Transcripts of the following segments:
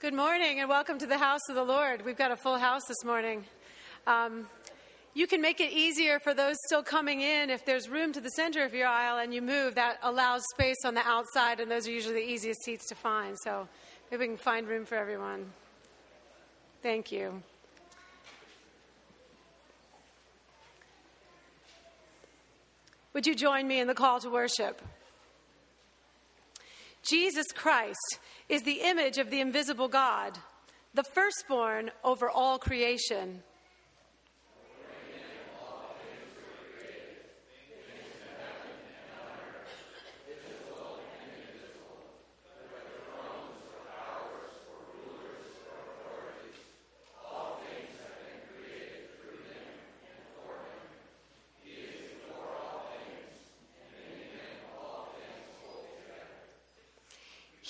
Good morning and welcome to the house of the Lord. We've got a full house this morning. Um, you can make it easier for those still coming in if there's room to the center of your aisle and you move. That allows space on the outside, and those are usually the easiest seats to find. So maybe we can find room for everyone. Thank you. Would you join me in the call to worship? Jesus Christ is the image of the invisible God, the firstborn over all creation.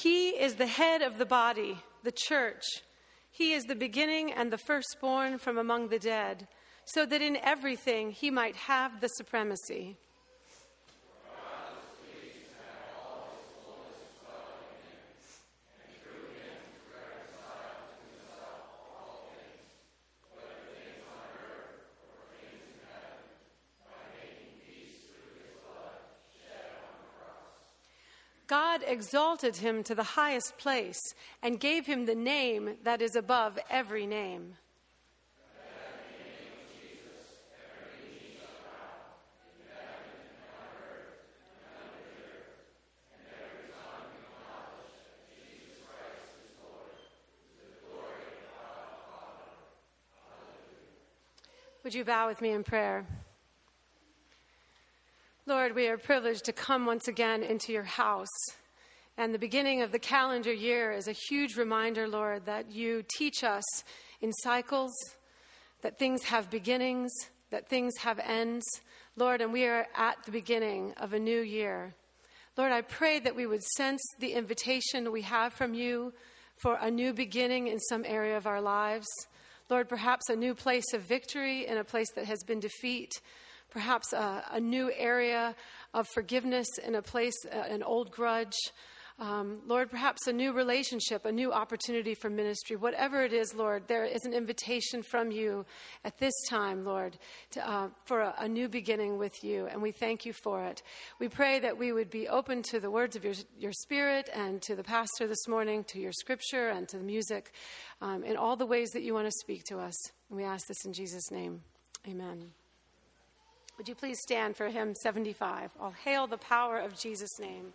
He is the head of the body, the church. He is the beginning and the firstborn from among the dead, so that in everything he might have the supremacy. God exalted him to the highest place and gave him the name that is above every name. Would you bow with me in prayer? Lord, we are privileged to come once again into your house. And the beginning of the calendar year is a huge reminder, Lord, that you teach us in cycles, that things have beginnings, that things have ends. Lord, and we are at the beginning of a new year. Lord, I pray that we would sense the invitation we have from you for a new beginning in some area of our lives. Lord, perhaps a new place of victory in a place that has been defeat perhaps a, a new area of forgiveness in a place, an old grudge. Um, Lord, perhaps a new relationship, a new opportunity for ministry, whatever it is, Lord, there is an invitation from you at this time, Lord, to, uh, for a, a, new beginning with you, and we thank you for it. We pray that we would be open to the words of your, your Spirit and to the pastor this morning, to your scripture and to the music, um, in all the ways that you want to speak to us. And we ask this in Jesus' name. Amen. Would you please stand for hymn 75? All hail the power of Jesus' name.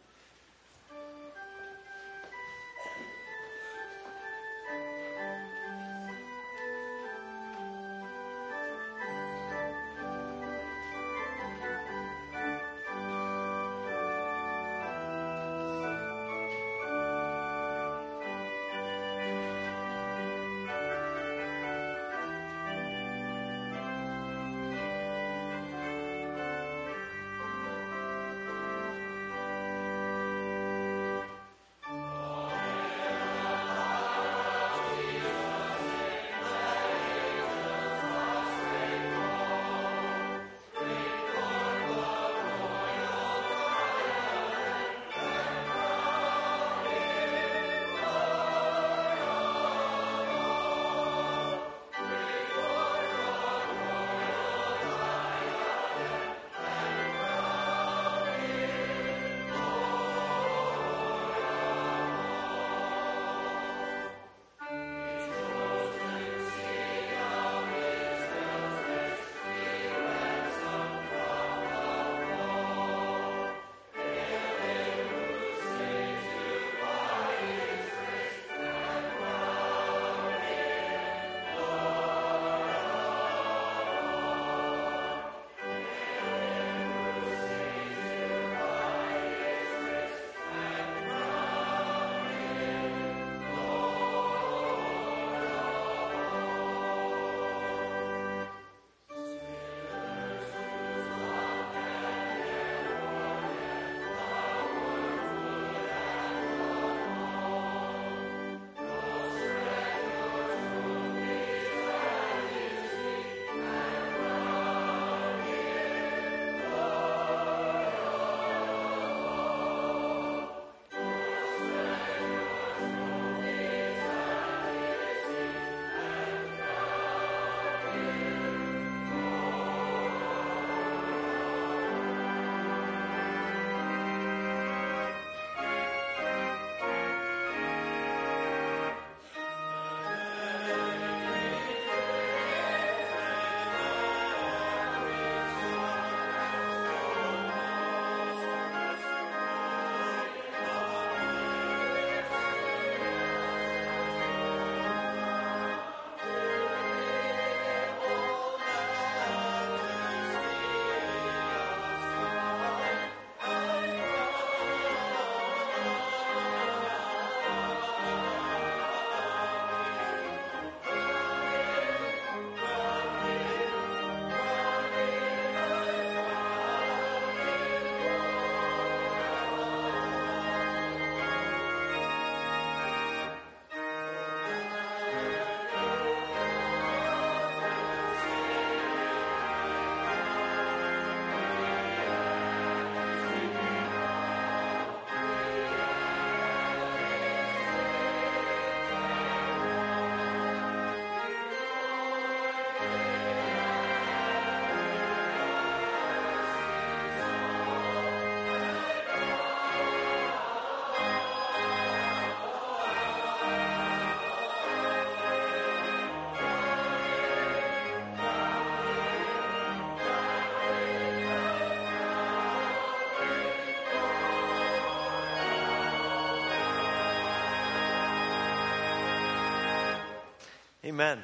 Amen.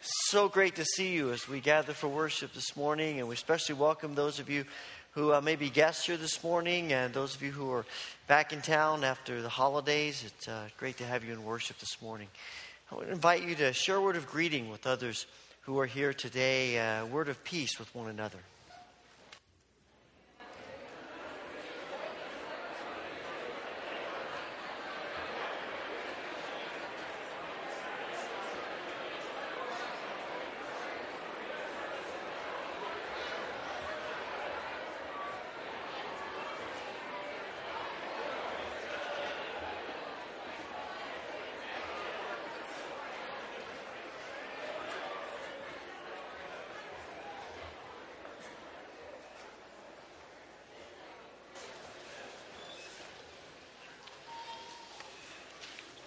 So great to see you as we gather for worship this morning, and we especially welcome those of you who uh, may be guests here this morning, and those of you who are back in town after the holidays. It's uh, great to have you in worship this morning. I would invite you to share a word of greeting with others who are here today, a uh, word of peace with one another.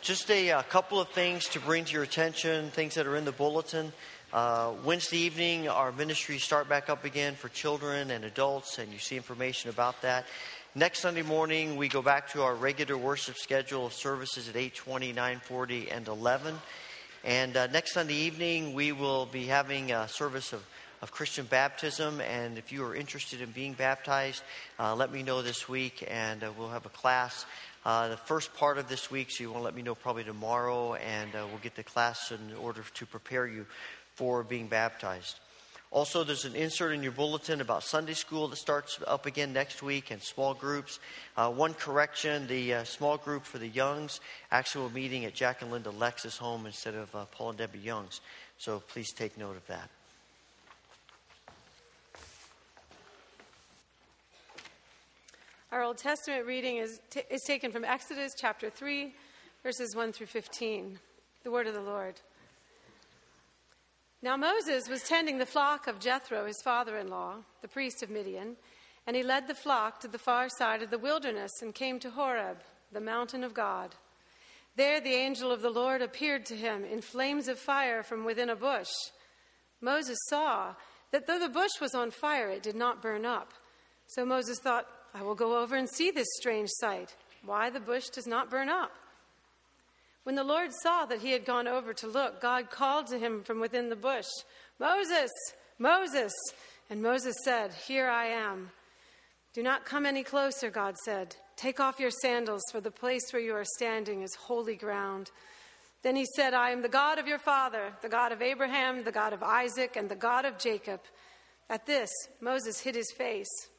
Just a, a, uh, couple of things to bring to your attention, things that are in the bulletin. Uh, Wednesday evening, our ministries start back up again for children and adults, and you see information about that. Next Sunday morning, we go back to our regular worship schedule of services at 8:20, 9:40, and 11. And uh, next Sunday evening, we will be having a service of of Christian baptism. And if you are interested in being baptized, uh, let me know this week, and uh, we'll have a class uh, the first part of this week, so you want to let me know probably tomorrow, and uh, we'll get the class in order to prepare you for being baptized. Also, there's an insert in your bulletin about Sunday school that starts up again next week and small groups. Uh, one correction the uh, small group for the Youngs actually meeting at Jack and Linda Lex's home instead of uh, Paul and Debbie Young's. So please take note of that. Our Old Testament reading is, t- is taken from Exodus chapter 3, verses 1 through 15. The word of the Lord. Now Moses was tending the flock of Jethro, his father in law, the priest of Midian, and he led the flock to the far side of the wilderness and came to Horeb, the mountain of God. There the angel of the Lord appeared to him in flames of fire from within a bush. Moses saw that though the bush was on fire, it did not burn up. So Moses thought, I will go over and see this strange sight, why the bush does not burn up. When the Lord saw that he had gone over to look, God called to him from within the bush, Moses, Moses. And Moses said, Here I am. Do not come any closer, God said. Take off your sandals, for the place where you are standing is holy ground. Then he said, I am the God of your father, the God of Abraham, the God of Isaac, and the God of Jacob. At this, Moses hid his face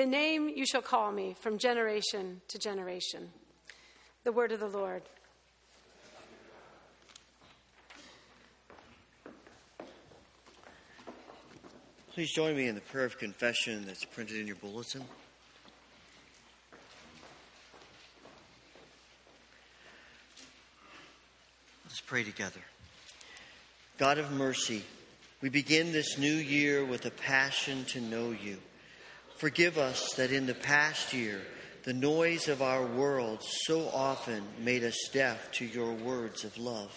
the name you shall call me from generation to generation. The word of the Lord. Please join me in the prayer of confession that's printed in your bulletin. Let's pray together. God of mercy, we begin this new year with a passion to know you. Forgive us that in the past year, the noise of our world so often made us deaf to your words of love.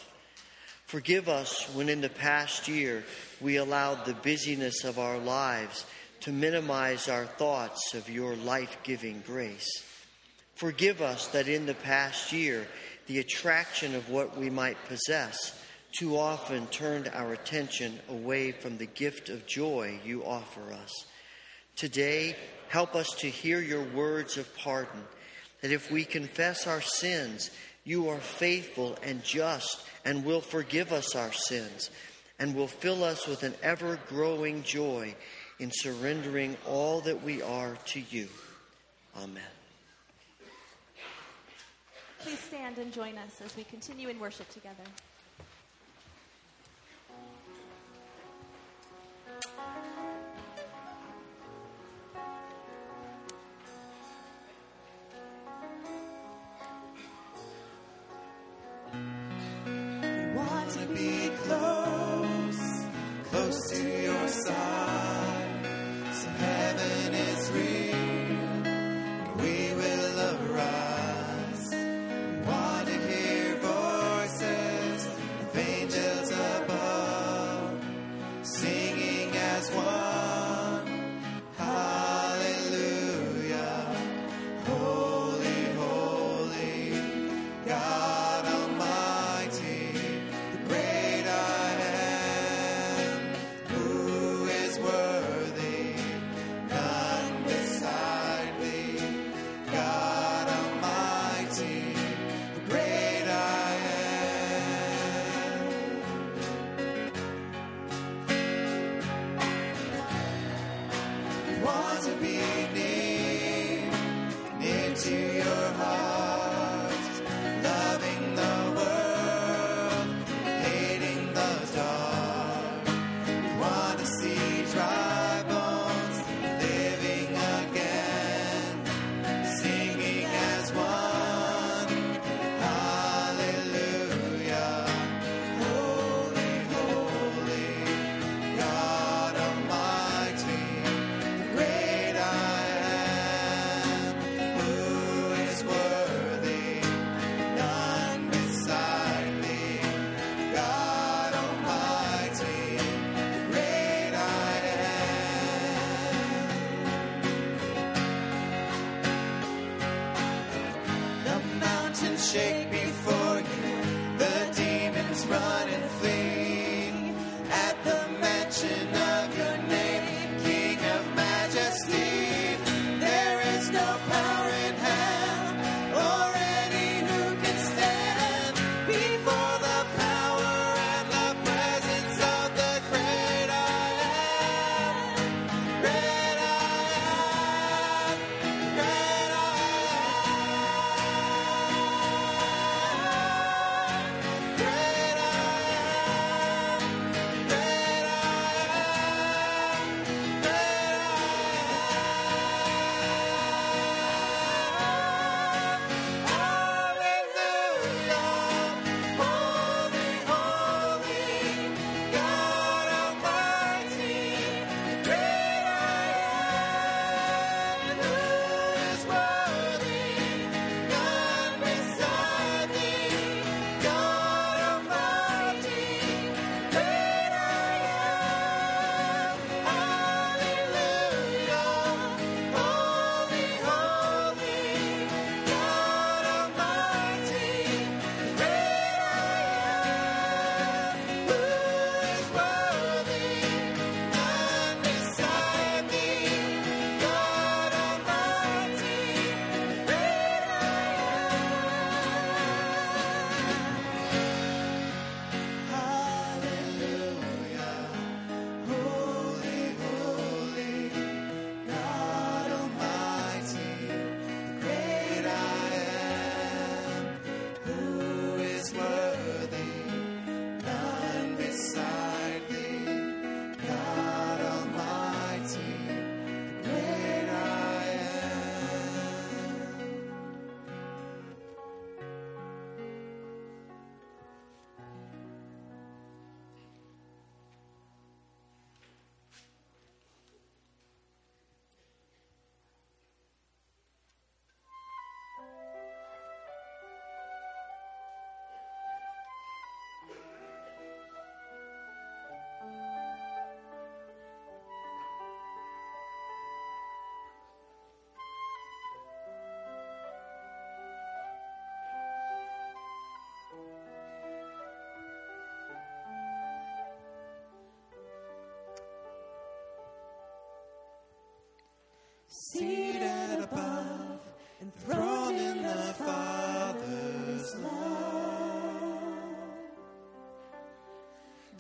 Forgive us when in the past year we allowed the busyness of our lives to minimize our thoughts of your life giving grace. Forgive us that in the past year the attraction of what we might possess too often turned our attention away from the gift of joy you offer us. Today, help us to hear your words of pardon, that if we confess our sins, you are faithful and just and will forgive us our sins and will fill us with an ever growing joy in surrendering all that we are to you. Amen. Please stand and join us as we continue in worship together.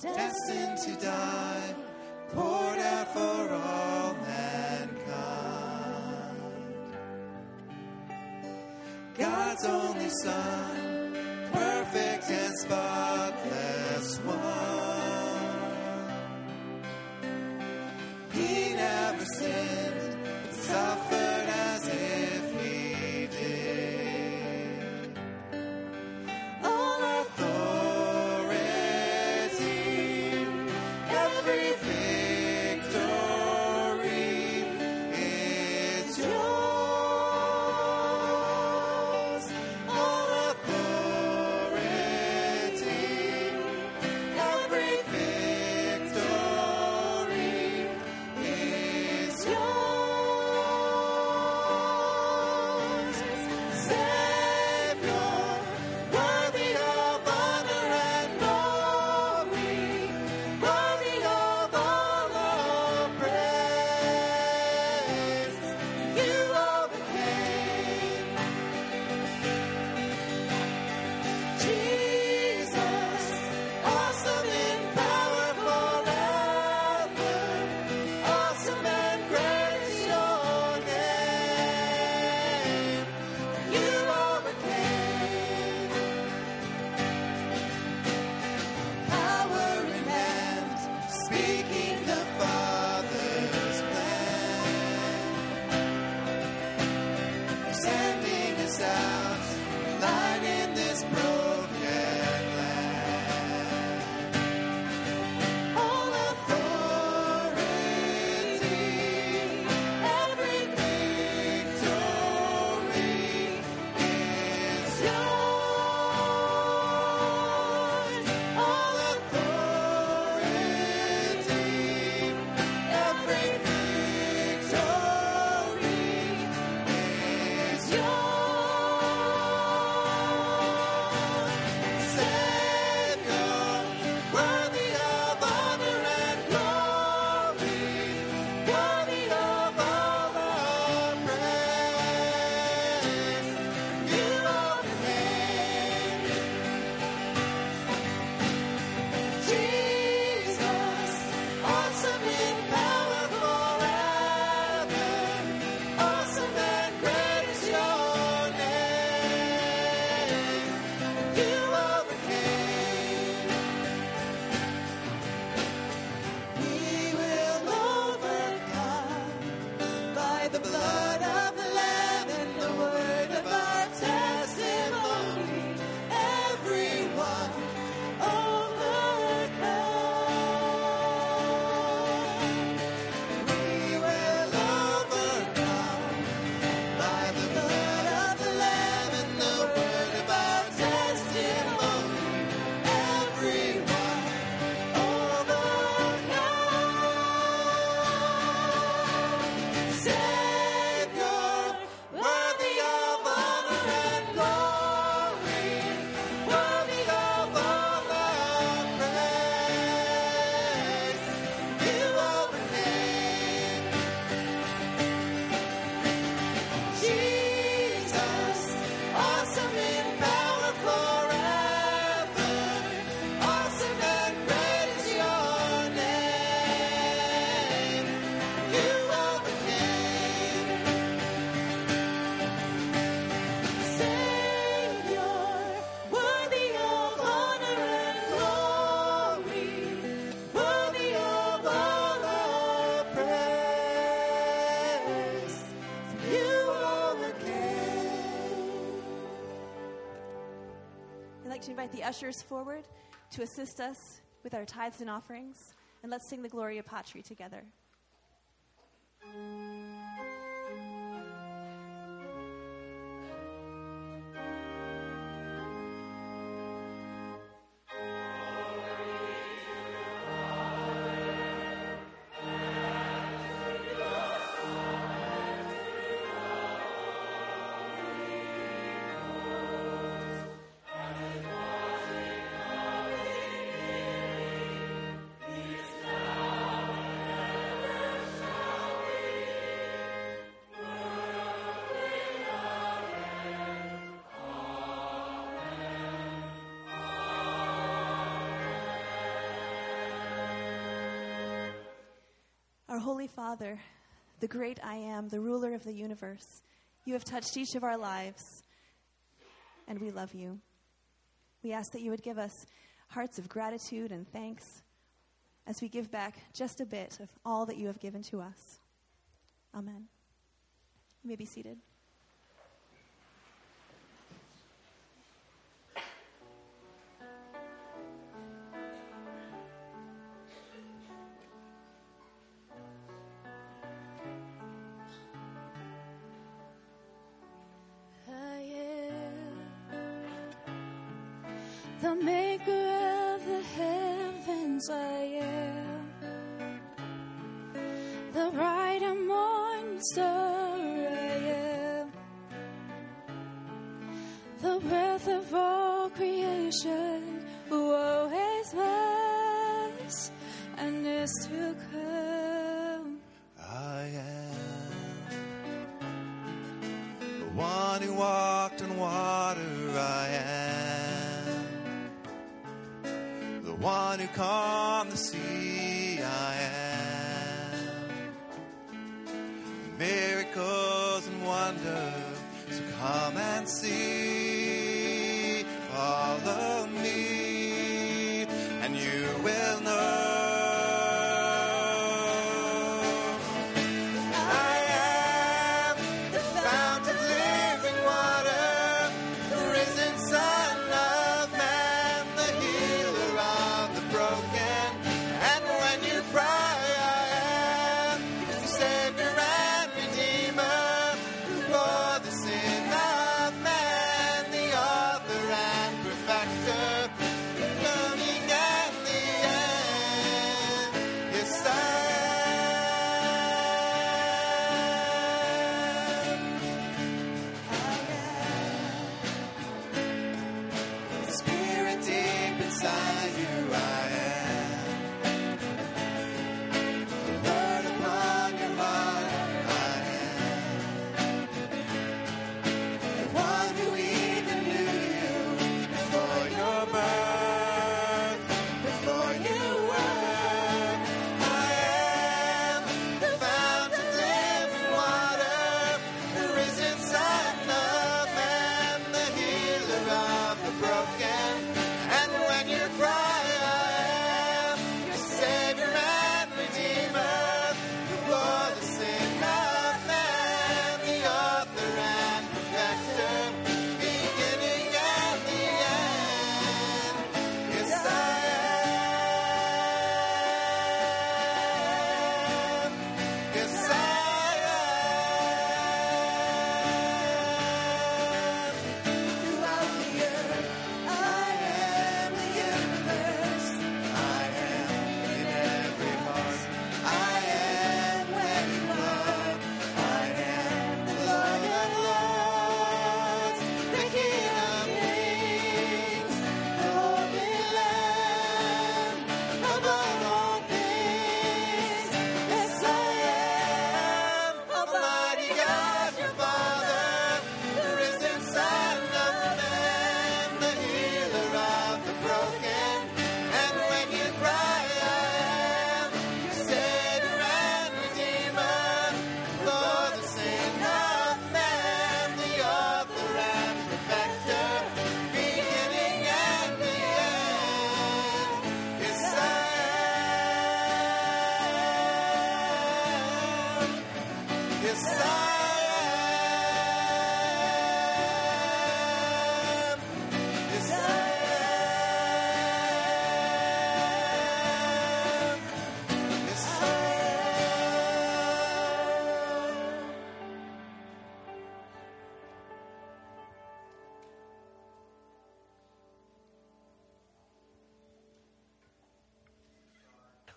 destined to die, poured out for all mankind. God's only Son. invite the ushers forward to assist us with our tithes and offerings. And let's sing the Gloria Patri together. Heavenly Father, the great I am, the ruler of the universe, you have touched each of our lives, and we love you. We ask that you would give us hearts of gratitude and thanks as we give back just a bit of all that you have given to us. Amen. You may be seated. To come. I am the one who walked on water. I am the one who calmed the sea.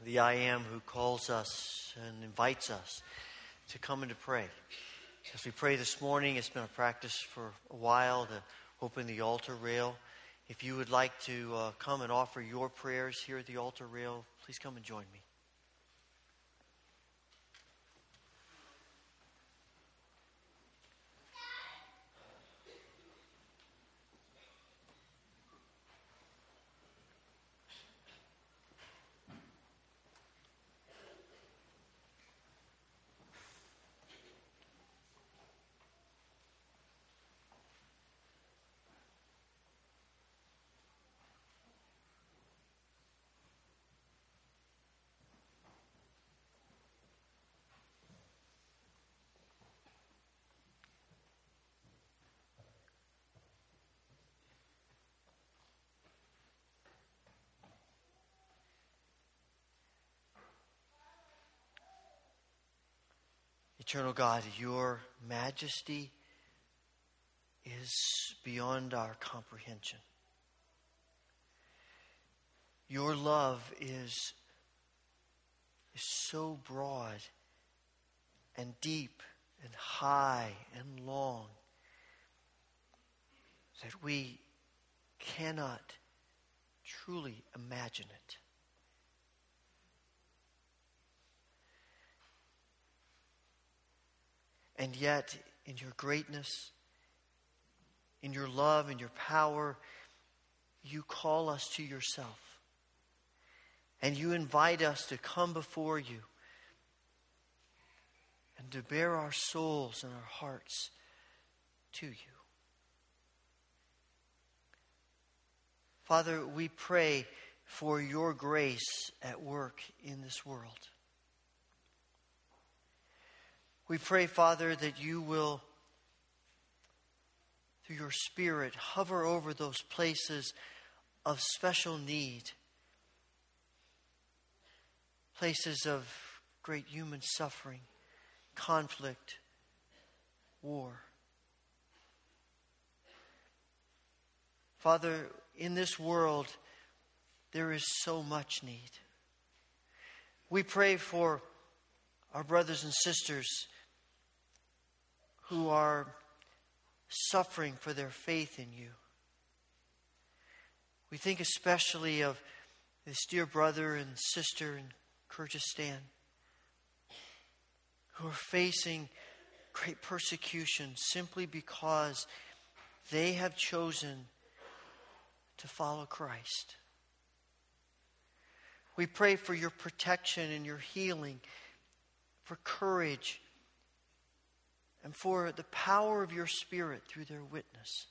The I am who calls us and invites us to come and to pray. As we pray this morning, it's been a practice for a while to open the altar rail. If you would like to uh, come and offer your prayers here at the altar rail, please come and join me. Eternal God, your majesty is beyond our comprehension. Your love is, is so broad and deep and high and long that we cannot truly imagine it. And yet, in your greatness, in your love, in your power, you call us to yourself. And you invite us to come before you and to bare our souls and our hearts to you. Father, we pray for your grace at work in this world. We pray, Father, that you will, through your Spirit, hover over those places of special need, places of great human suffering, conflict, war. Father, in this world, there is so much need. We pray for our brothers and sisters who are suffering for their faith in you. We think especially of this dear brother and sister in Kyrgyzstan who are facing great persecution simply because they have chosen to follow Christ. We pray for your protection and your healing, for courage and for the power of your Spirit through their witness.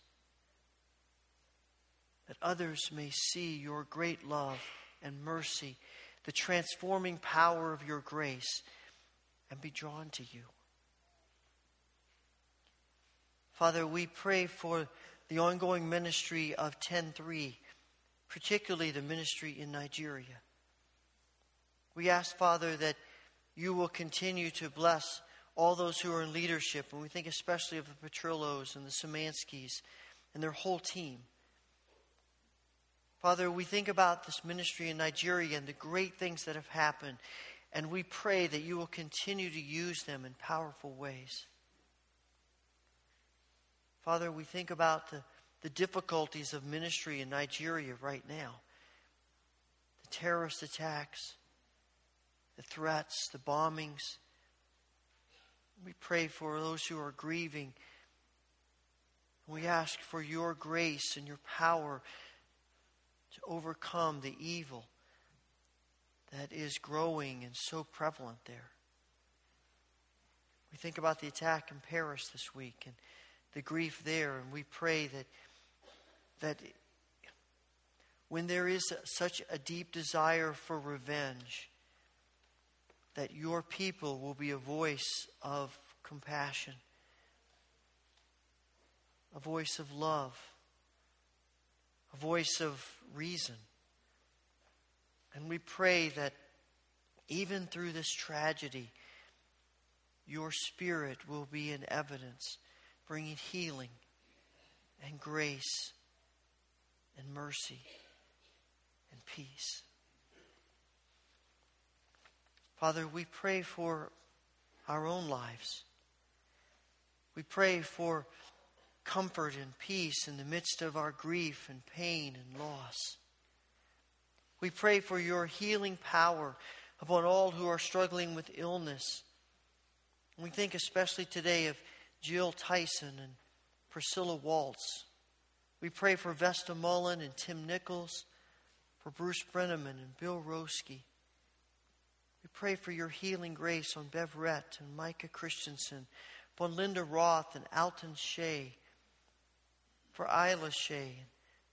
That others may see your great love and mercy, the transforming power of your grace, and be drawn to you. Father, we pray for the ongoing ministry of 10.3, particularly the ministry in Nigeria. We ask, Father, that you will continue to bless all those who are in leadership, and we think especially of the Petrillos and the Samanskis and their whole team. Father, we think about this ministry in Nigeria and the great things that have happened, and we pray that you will continue to use them in powerful ways. Father, we think about the, the difficulties of ministry in Nigeria right now the terrorist attacks, the threats, the bombings we pray for those who are grieving. We ask for your grace and your power to overcome the evil that is growing and so prevalent there. We think about the attack in Paris this week and the grief there, and we pray that that when there is such a deep desire for revenge, that your people will be a voice of compassion, a voice of love, a voice of reason. And we pray that even through this tragedy, your spirit will be in evidence, bringing healing and grace and mercy and peace. Father, we pray for our own lives. We pray for comfort and peace in the midst of our grief and pain and loss. We pray for your healing power upon all who are struggling with illness. We think especially today of Jill Tyson and Priscilla Waltz. We pray for Vesta Mullen and Tim Nichols, for Bruce Brenneman and Bill Roski. Pray for your healing grace on Bev Rett and Micah Christensen, upon Linda Roth and Alton Shea, for Isla Shea and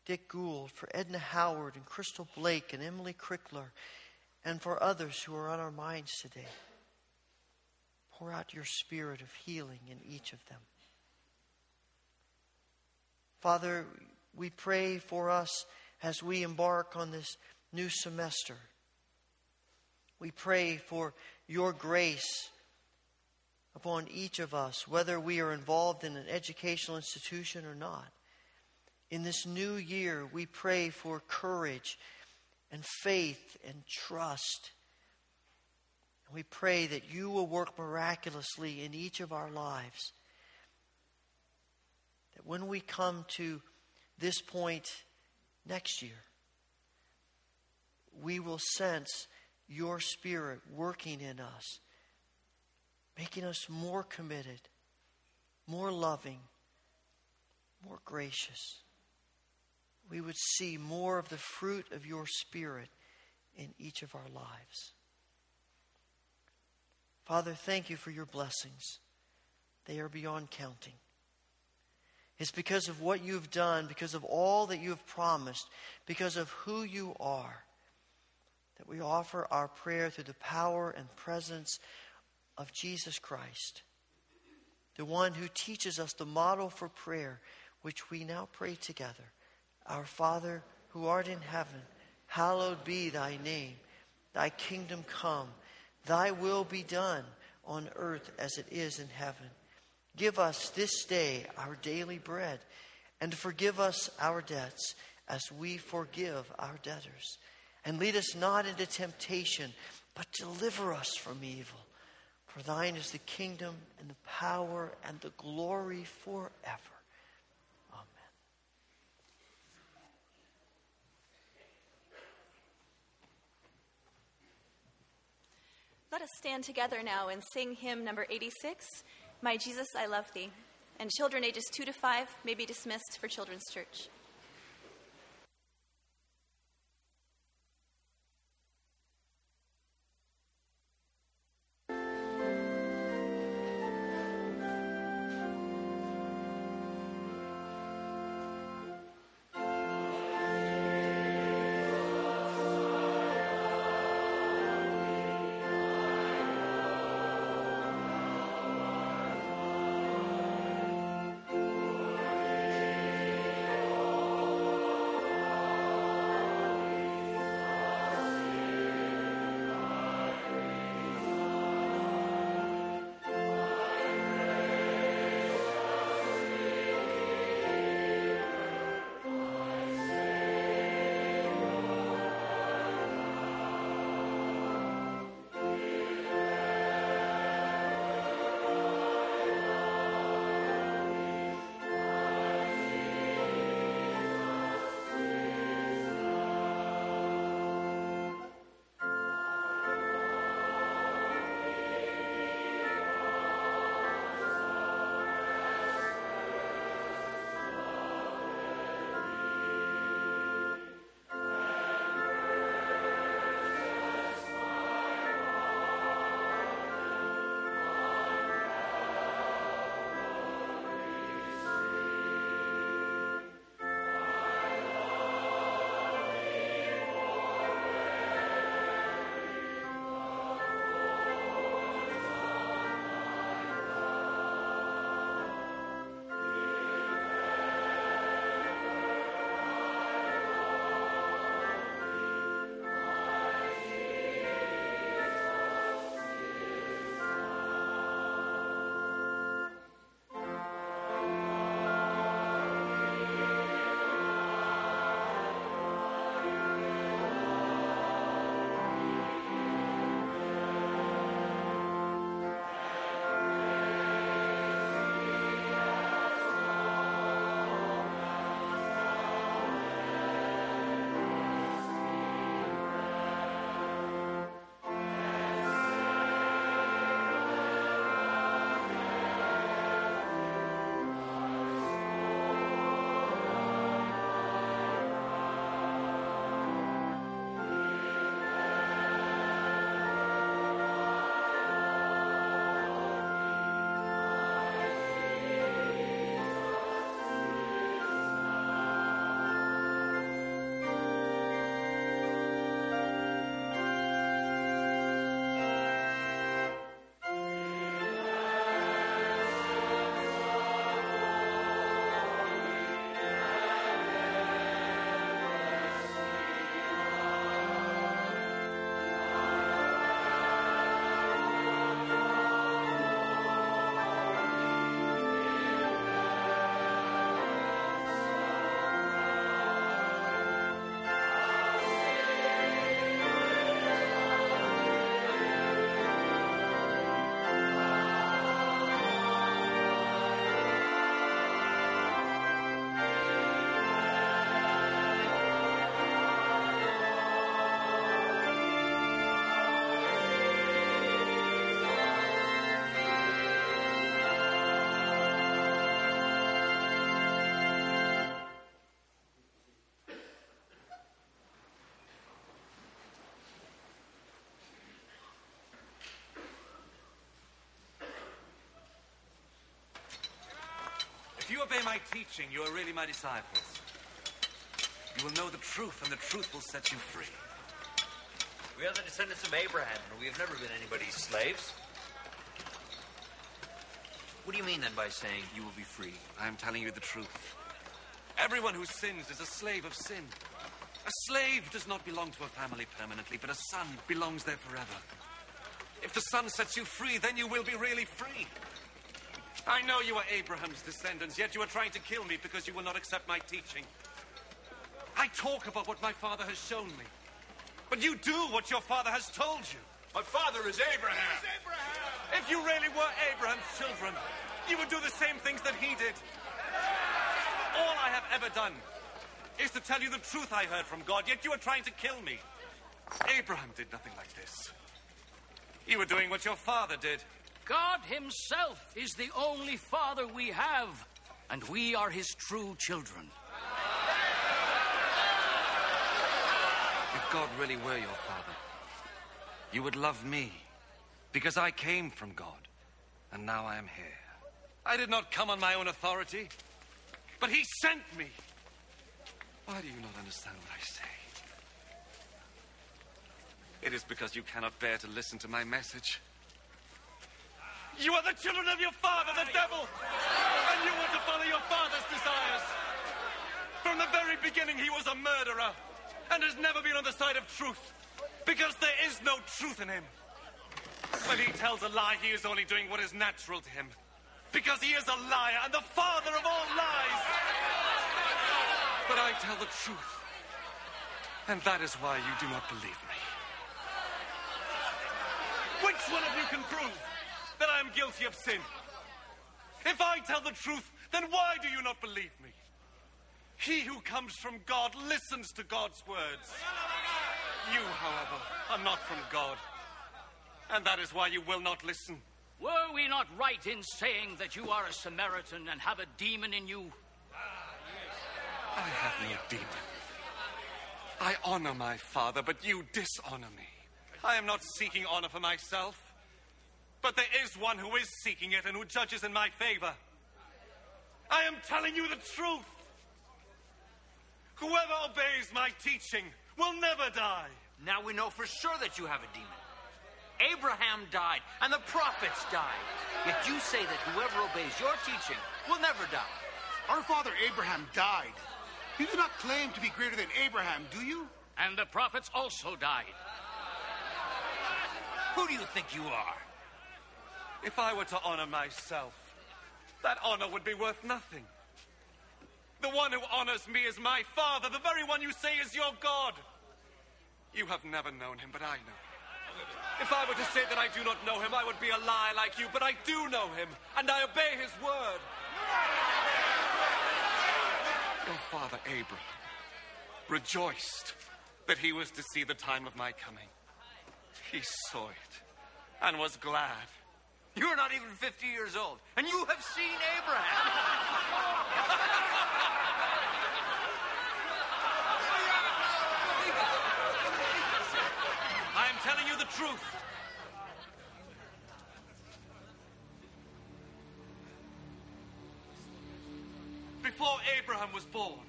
Dick Gould, for Edna Howard and Crystal Blake and Emily Crickler, and for others who are on our minds today. Pour out your spirit of healing in each of them. Father, we pray for us as we embark on this new semester. We pray for your grace upon each of us, whether we are involved in an educational institution or not. In this new year, we pray for courage and faith and trust. We pray that you will work miraculously in each of our lives. That when we come to this point next year, we will sense your Spirit working in us, making us more committed, more loving, more gracious we would see more of the fruit of your Spirit in each of our lives. Father, thank you for your blessings. They are beyond counting. It's because of what you've done, because of all that you have promised, because of who you are, that we offer our prayer through the power and presence of Jesus Christ, the one who teaches us the model for prayer, which we now pray together. Our Father who art in heaven, hallowed be thy name. Thy kingdom come, thy will be done on earth as it is in heaven. Give us this day our daily bread, and forgive us our debts as we forgive our debtors. And lead us not into temptation, but deliver us from evil. For thine is the kingdom and the power and the glory forever. Amen. Let us stand together now and sing hymn number 86, My Jesus, I Love Thee. And children ages 2 to 5 may be dismissed for Children's Church. Obey my teaching, you are really my disciples. You will know the truth, and the truth will set you free. We are the descendants of Abraham, and we have never been anybody's slaves. What do you mean then by saying you will be free? I am telling you the truth. Everyone who sins is a slave of sin. A slave does not belong to a family permanently, but a son belongs there forever. If the son sets you free, then you will be really free. I know you are Abraham's descendants, yet you are trying to kill me because you will not accept my teaching. I talk about what my father has shown me. But you do what your father has told you. My father is Abraham. If you really were Abraham's children, you would do the same things that he did. All I have ever done is to tell you the truth I heard from God, yet you are trying to kill me. Abraham did nothing like this. You were doing what your father did. God Himself is the only Father we have, and we are His true children. If God really were your father, you would love me because I came from God and now I am here. I did not come on my own authority, but He sent me. Why do you not understand what I say? It is because you cannot bear to listen to my message. You are the children of your father, the devil, and you want to follow your father's desires. From the very beginning, he was a murderer and has never been on the side of truth because there is no truth in him. When he tells a lie, he is only doing what is natural to him because he is a liar and the father of all lies. But I tell the truth, and that is why you do not believe me. Which one of you can prove that I am guilty of sin? If I tell the truth, then why do you not believe me? He who comes from God listens to God's words. You, however, are not from God. And that is why you will not listen. Were we not right in saying that you are a Samaritan and have a demon in you? I have no demon. I honor my father, but you dishonor me. I am not seeking honor for myself, but there is one who is seeking it and who judges in my favor. I am telling you the truth. Whoever obeys my teaching will never die. Now we know for sure that you have a demon. Abraham died, and the prophets died. Yet you say that whoever obeys your teaching will never die. Our father Abraham died. You do not claim to be greater than Abraham, do you? And the prophets also died. Who do you think you are? If I were to honor myself, that honor would be worth nothing. The one who honors me is my father, the very one you say is your God. You have never known him, but I know. If I were to say that I do not know him, I would be a lie like you, but I do know him, and I obey his word. Your father, Abraham, rejoiced that he was to see the time of my coming. He saw it and was glad. You're not even 50 years old, and you have seen Abraham. I am telling you the truth. Before Abraham was born,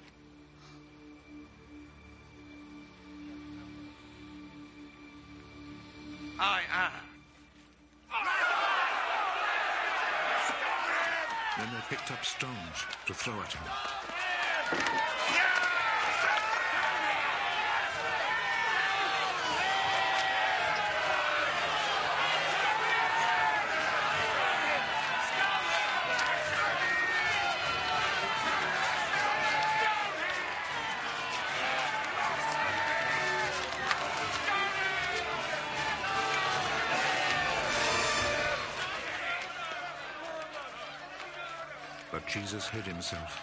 I am. Then they picked up stones to throw at him. Jesus hid himself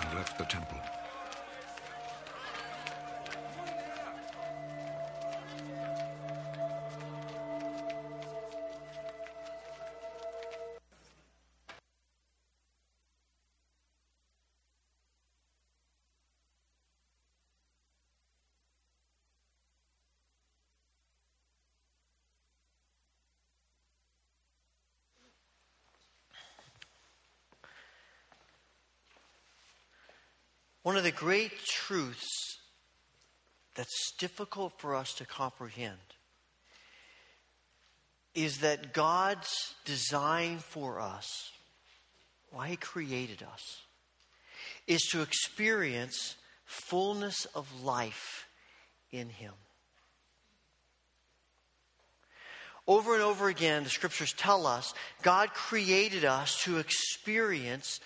and left the temple. Great truths that's difficult for us to comprehend is that God's design for us, why He created us, is to experience fullness of life in Him. Over and over again, the scriptures tell us God created us to experience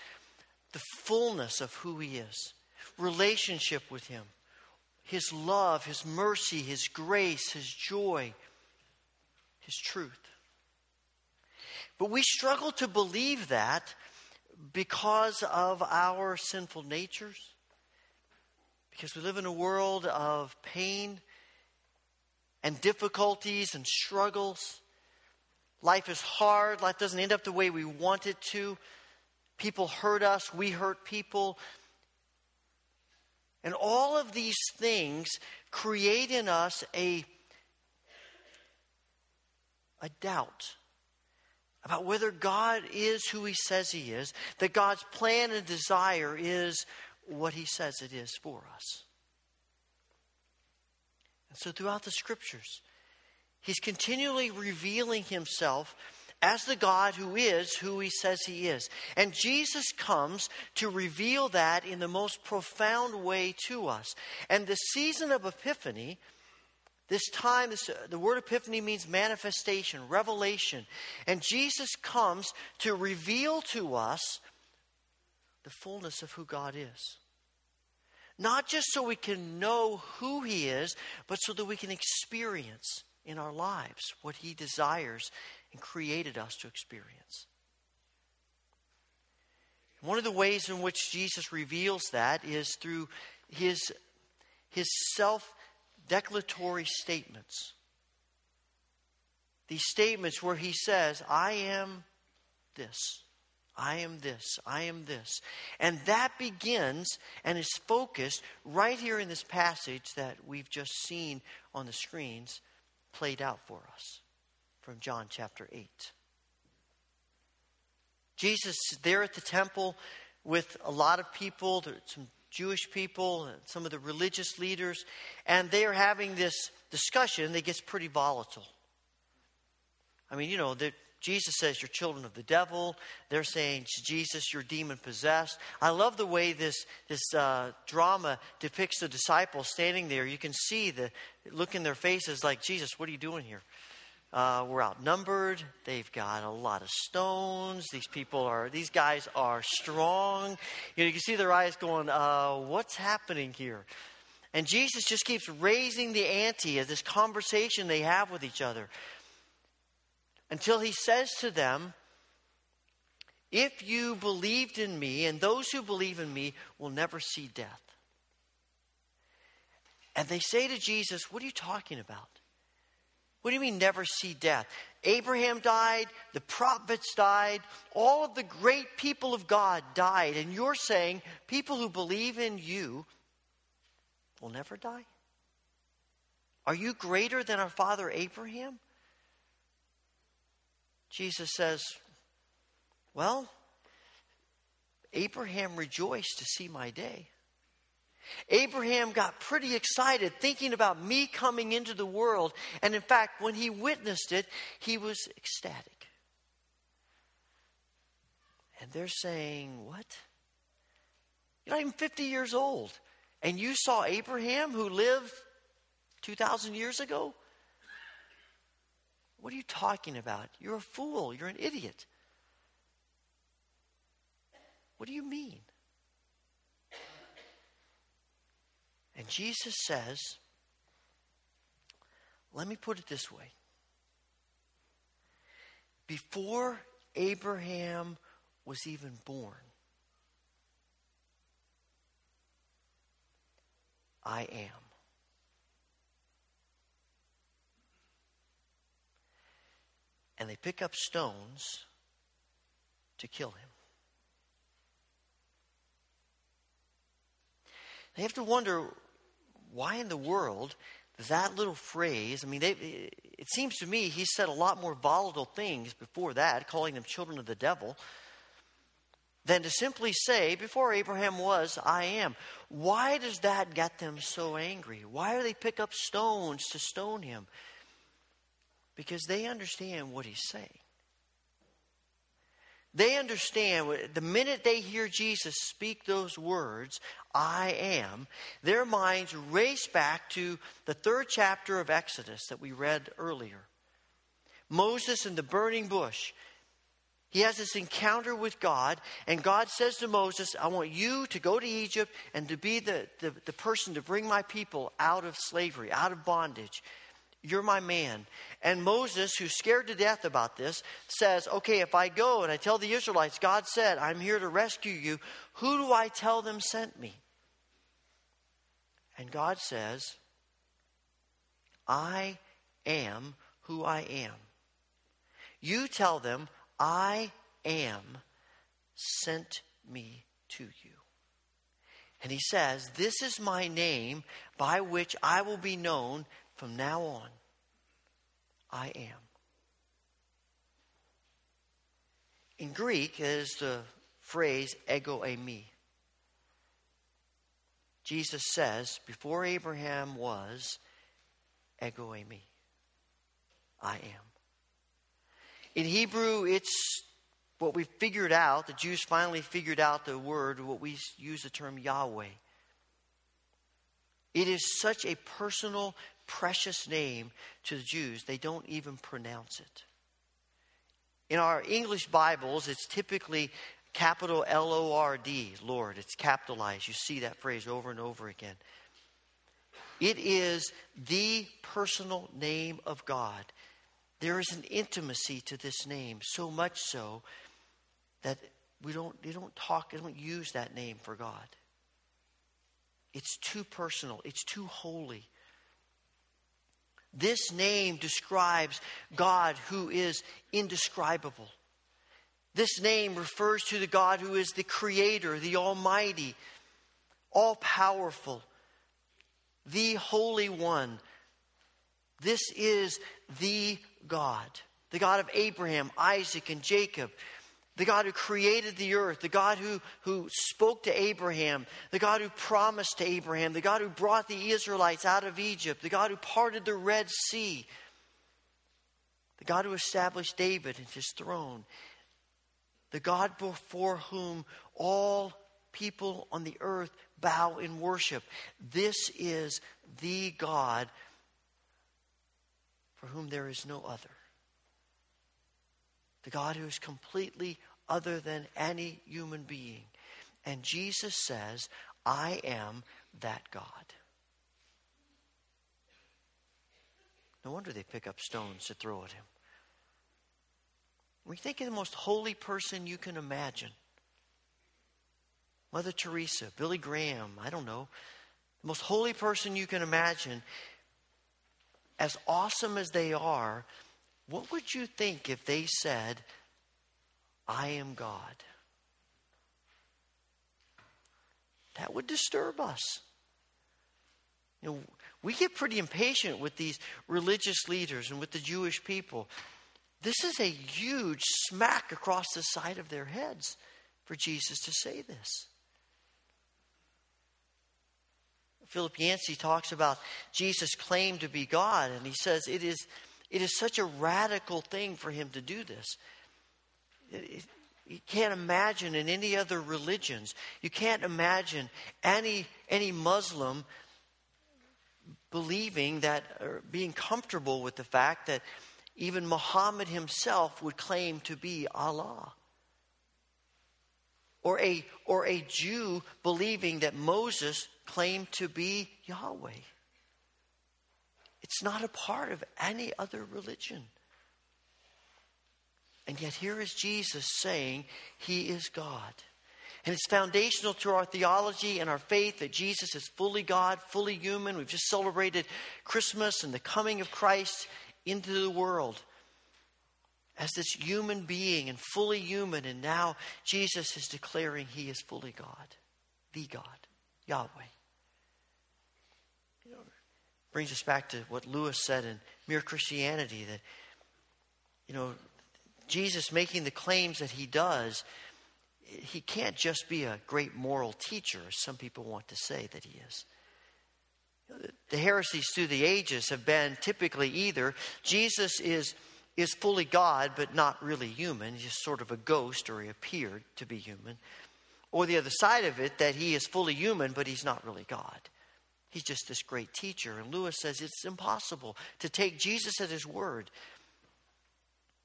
the fullness of who He is, relationship with Him, His love, His mercy, His grace, His joy, His truth. But we struggle to believe that because of our sinful natures, because we live in a world of pain and difficulties and struggles. Life is hard. Life doesn't end up the way we want it to. People hurt us. We hurt people. And all of these things create in us a, a doubt about whether God is who He says He is, that God's plan and desire is what He says it is for us. And so throughout the scriptures, he's continually revealing himself as the God who is who he says he is. And Jesus comes to reveal that in the most profound way to us. And the season of Epiphany, this time, this, uh, the word epiphany means manifestation, revelation. And Jesus comes to reveal to us the fullness of who God is. Not just so we can know who He is, but so that we can experience in our lives what He desires and created us to experience. One of the ways in which Jesus reveals that is through His, his self declaratory statements. These statements where He says, I am this. I am this, I am this. And that begins and is focused right here in this passage that we've just seen on the screens played out for us from John chapter 8. Jesus is there at the temple with a lot of people, some Jewish people, some of the religious leaders, and they are having this discussion that gets pretty volatile. I mean, you know, Jesus says you're children of the devil. They're saying, Jesus, you're demon possessed. I love the way this, this uh, drama depicts the disciples standing there. You can see the look in their faces like, Jesus, what are you doing here? Uh, we're outnumbered. They've got a lot of stones. These people are, these guys are strong. You, know, you can see their eyes going, uh, what's happening here? And Jesus just keeps raising the ante as this conversation they have with each other until he says to them, If you believed in me, and those who believe in me will never see death. And they say to Jesus, What are you talking about? What do you mean, never see death? Abraham died, the prophets died, all of the great people of God died, and you're saying people who believe in you will never die? Are you greater than our father Abraham? Jesus says, Well, Abraham rejoiced to see my day. Abraham got pretty excited thinking about me coming into the world. And in fact, when he witnessed it, he was ecstatic. And they're saying, What? You're not even 50 years old. And you saw Abraham who lived 2,000 years ago? What are you talking about? You're a fool. You're an idiot. What do you mean? And Jesus says, let me put it this way. Before Abraham was even born, I am. and they pick up stones to kill him. They have to wonder why in the world that little phrase. I mean, they, it seems to me he said a lot more volatile things before that, calling them children of the devil. than to simply say, Before Abraham was, I am. Why does that get them so angry? Why do they pick up stones to stone him? Because they understand what he's saying. They understand the minute they hear Jesus speak those words, I am, their minds race back to the third chapter of Exodus that we read earlier. Moses in the burning bush. He has this encounter with God, and God says to Moses, I want you to go to Egypt and to be the, the, the person to bring my people out of slavery, out of bondage. You're my man. And Moses, who's scared to death about this, says, Okay, if I go and I tell the Israelites, God said, I'm here to rescue you, who do I tell them sent me? And God says, I am who I am. You tell them, I am sent me to you. And he says, This is my name by which I will be known from now on. I am. In Greek is the phrase ego eimi. Jesus says, before Abraham was, ego eimi. I am. In Hebrew, it's what we figured out, the Jews finally figured out the word, what we use the term Yahweh. It is such a personal, precious name to the Jews, they don't even pronounce it. In our English Bibles, it's typically capital L O R D, Lord. It's capitalized. You see that phrase over and over again. It is the personal name of God. There is an intimacy to this name, so much so that we don't, they don't talk, they don't use that name for God. It's too personal, it's too holy. This name describes God who is indescribable. This name refers to the God who is the Creator, the Almighty, all powerful, the Holy One. This is the God, the God of Abraham, Isaac, and Jacob, the God who created the earth, the God who, who spoke to Abraham, the God who promised to Abraham, the God who brought the Israelites out of Egypt, the God who parted the Red Sea, the God who established David and his throne, the God before whom all people on the earth bow in worship. This is the God for whom there is no other. The God who is completely other than any human being. And Jesus says, I am that God. No wonder they pick up stones to throw at him. We think of the most holy person you can imagine Mother Teresa, Billy Graham, I don't know, the most holy person you can imagine. As awesome as they are, what would you think if they said, I am God? That would disturb us. You know, we get pretty impatient with these religious leaders and with the Jewish people. This is a huge smack across the side of their heads for Jesus to say this. Philip Yancey talks about Jesus' claim to be God, and he says it is, it is such a radical thing for him to do this. You can't imagine in any other religions, you can't imagine any, any Muslim believing that, or being comfortable with the fact that even Muhammad himself would claim to be Allah. Or a, or a Jew believing that Moses claimed to be Yahweh. It's not a part of any other religion. And yet, here is Jesus saying he is God. And it's foundational to our theology and our faith that Jesus is fully God, fully human. We've just celebrated Christmas and the coming of Christ into the world as this human being and fully human. And now Jesus is declaring he is fully God, the God, Yahweh. You know, brings us back to what Lewis said in Mere Christianity that, you know, Jesus making the claims that he does, he can't just be a great moral teacher, as some people want to say that he is. The heresies through the ages have been typically either Jesus is, is fully God but not really human, he's just sort of a ghost or he appeared to be human, or the other side of it, that he is fully human but he's not really God. He's just this great teacher. And Lewis says it's impossible to take Jesus at his word.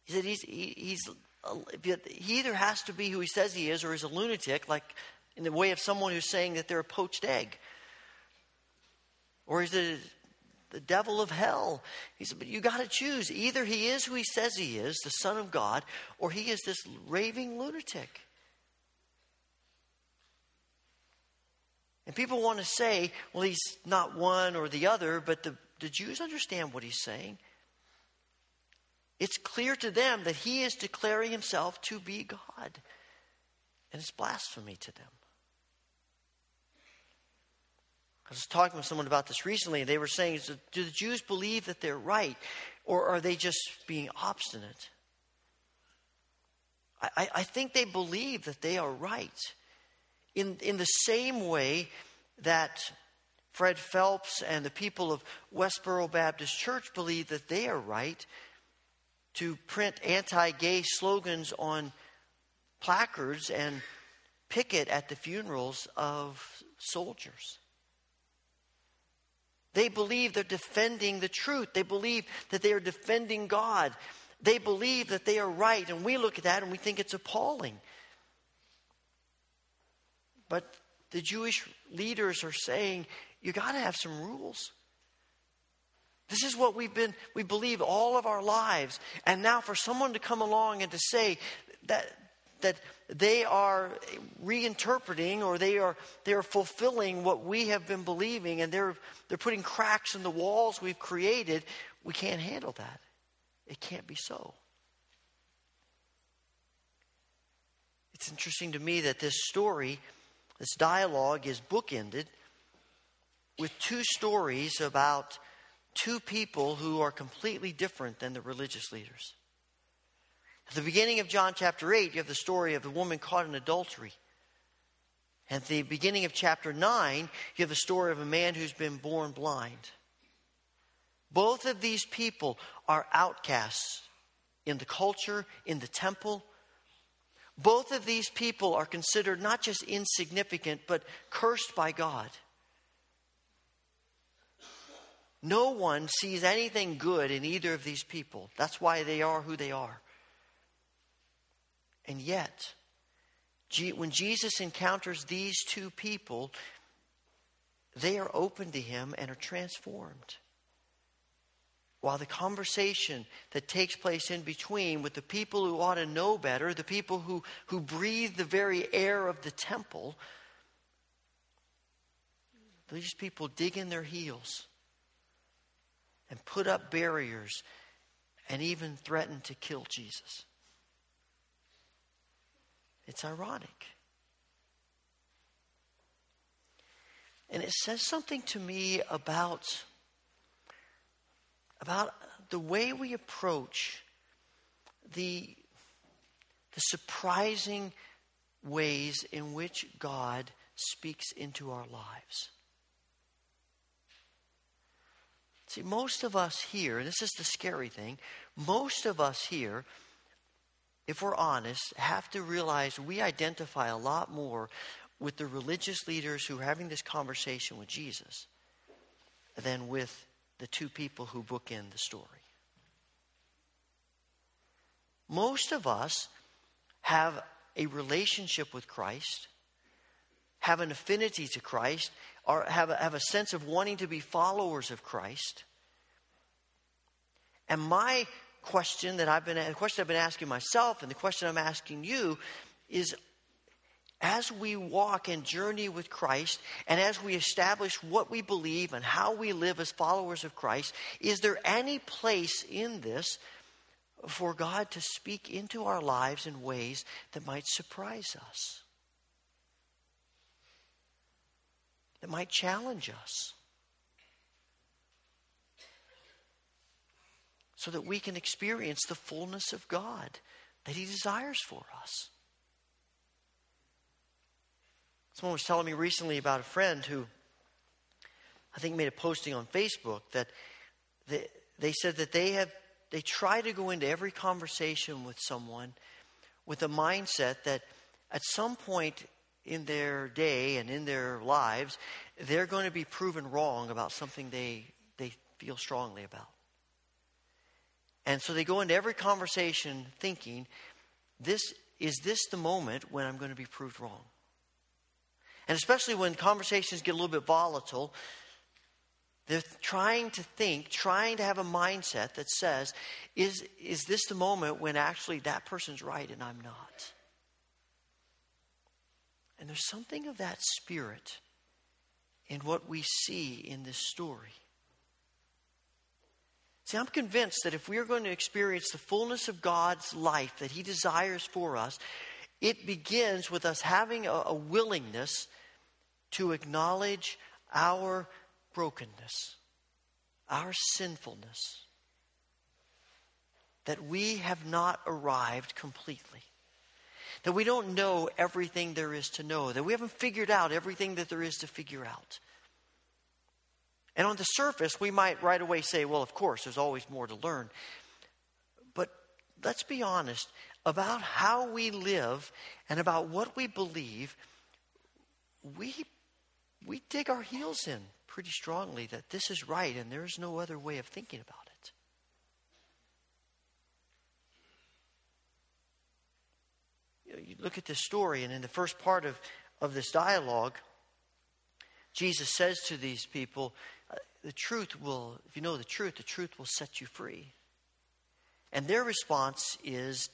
He said he's, he, he's he either has to be who he says he is or he's a lunatic, like in the way of someone who's saying that they're a poached egg. Or he's the, the devil of hell. He said, but you got to choose. Either he is who he says he is, the Son of God, or he is this raving lunatic. And people want to say, well, he's not one or the other, but the, the Jews understand what he's saying. It's clear to them that he is declaring himself to be God. And it's blasphemy to them. I was talking with someone about this recently, and they were saying, Do the Jews believe that they're right, or are they just being obstinate? I, I think they believe that they are right. In, in the same way that Fred Phelps and the people of Westboro Baptist Church believe that they are right to print anti gay slogans on placards and picket at the funerals of soldiers. They believe they're defending the truth. They believe that they are defending God. They believe that they are right. And we look at that and we think it's appalling. But the Jewish leaders are saying, you got to have some rules. This is what we've been, we believe all of our lives. And now for someone to come along and to say that, that they are reinterpreting or they are, they are fulfilling what we have been believing and they're, they're putting cracks in the walls we've created, we can't handle that. It can't be so. It's interesting to me that this story, this dialogue, is bookended with two stories about two people who are completely different than the religious leaders. At the beginning of John chapter 8, you have the story of the woman caught in adultery. At the beginning of chapter 9, you have the story of a man who's been born blind. Both of these people are outcasts in the culture, in the temple. Both of these people are considered not just insignificant, but cursed by God. No one sees anything good in either of these people. That's why they are who they are. And yet, when Jesus encounters these two people, they are open to him and are transformed. While the conversation that takes place in between with the people who ought to know better, the people who, who breathe the very air of the temple, these people dig in their heels and put up barriers and even threaten to kill Jesus. It's ironic. And it says something to me about, about the way we approach the, the surprising ways in which God speaks into our lives. See, most of us here, and this is the scary thing, most of us here, if we're honest, have to realize we identify a lot more with the religious leaders who are having this conversation with Jesus than with the two people who bookend the story. Most of us have a relationship with Christ, have an affinity to Christ, or have a, have a sense of wanting to be followers of Christ. And my question that I've been the question I've been asking myself and the question I'm asking you is as we walk and journey with Christ and as we establish what we believe and how we live as followers of Christ, is there any place in this for God to speak into our lives in ways that might surprise us? That might challenge us. So that we can experience the fullness of God that He desires for us. Someone was telling me recently about a friend who I think made a posting on Facebook that they, they said that they have they try to go into every conversation with someone with a mindset that at some point in their day and in their lives they're going to be proven wrong about something they they feel strongly about. And so they go into every conversation thinking this is this the moment when I'm going to be proved wrong? And especially when conversations get a little bit volatile, they're trying to think, trying to have a mindset that says, is, is this the moment when actually that person's right and I'm not? And there's something of that spirit in what we see in this story. See, I'm convinced that if we are going to experience the fullness of God's life that He desires for us, it begins with us having a, a willingness to acknowledge our brokenness, our sinfulness, that we have not arrived completely. That we don't know everything there is to know, that we haven't figured out everything that there is to figure out. And on the surface, we might right away say, well, of course, there's always more to learn. But let's be honest about how we live and about what we believe. We, we dig our heels in pretty strongly that this is right and there's no other way of thinking about it. You, look at this story, and in the first part of, of this dialogue, Jesus says to these people, uh, The truth will, if you know the truth, the truth will set you free. And their response is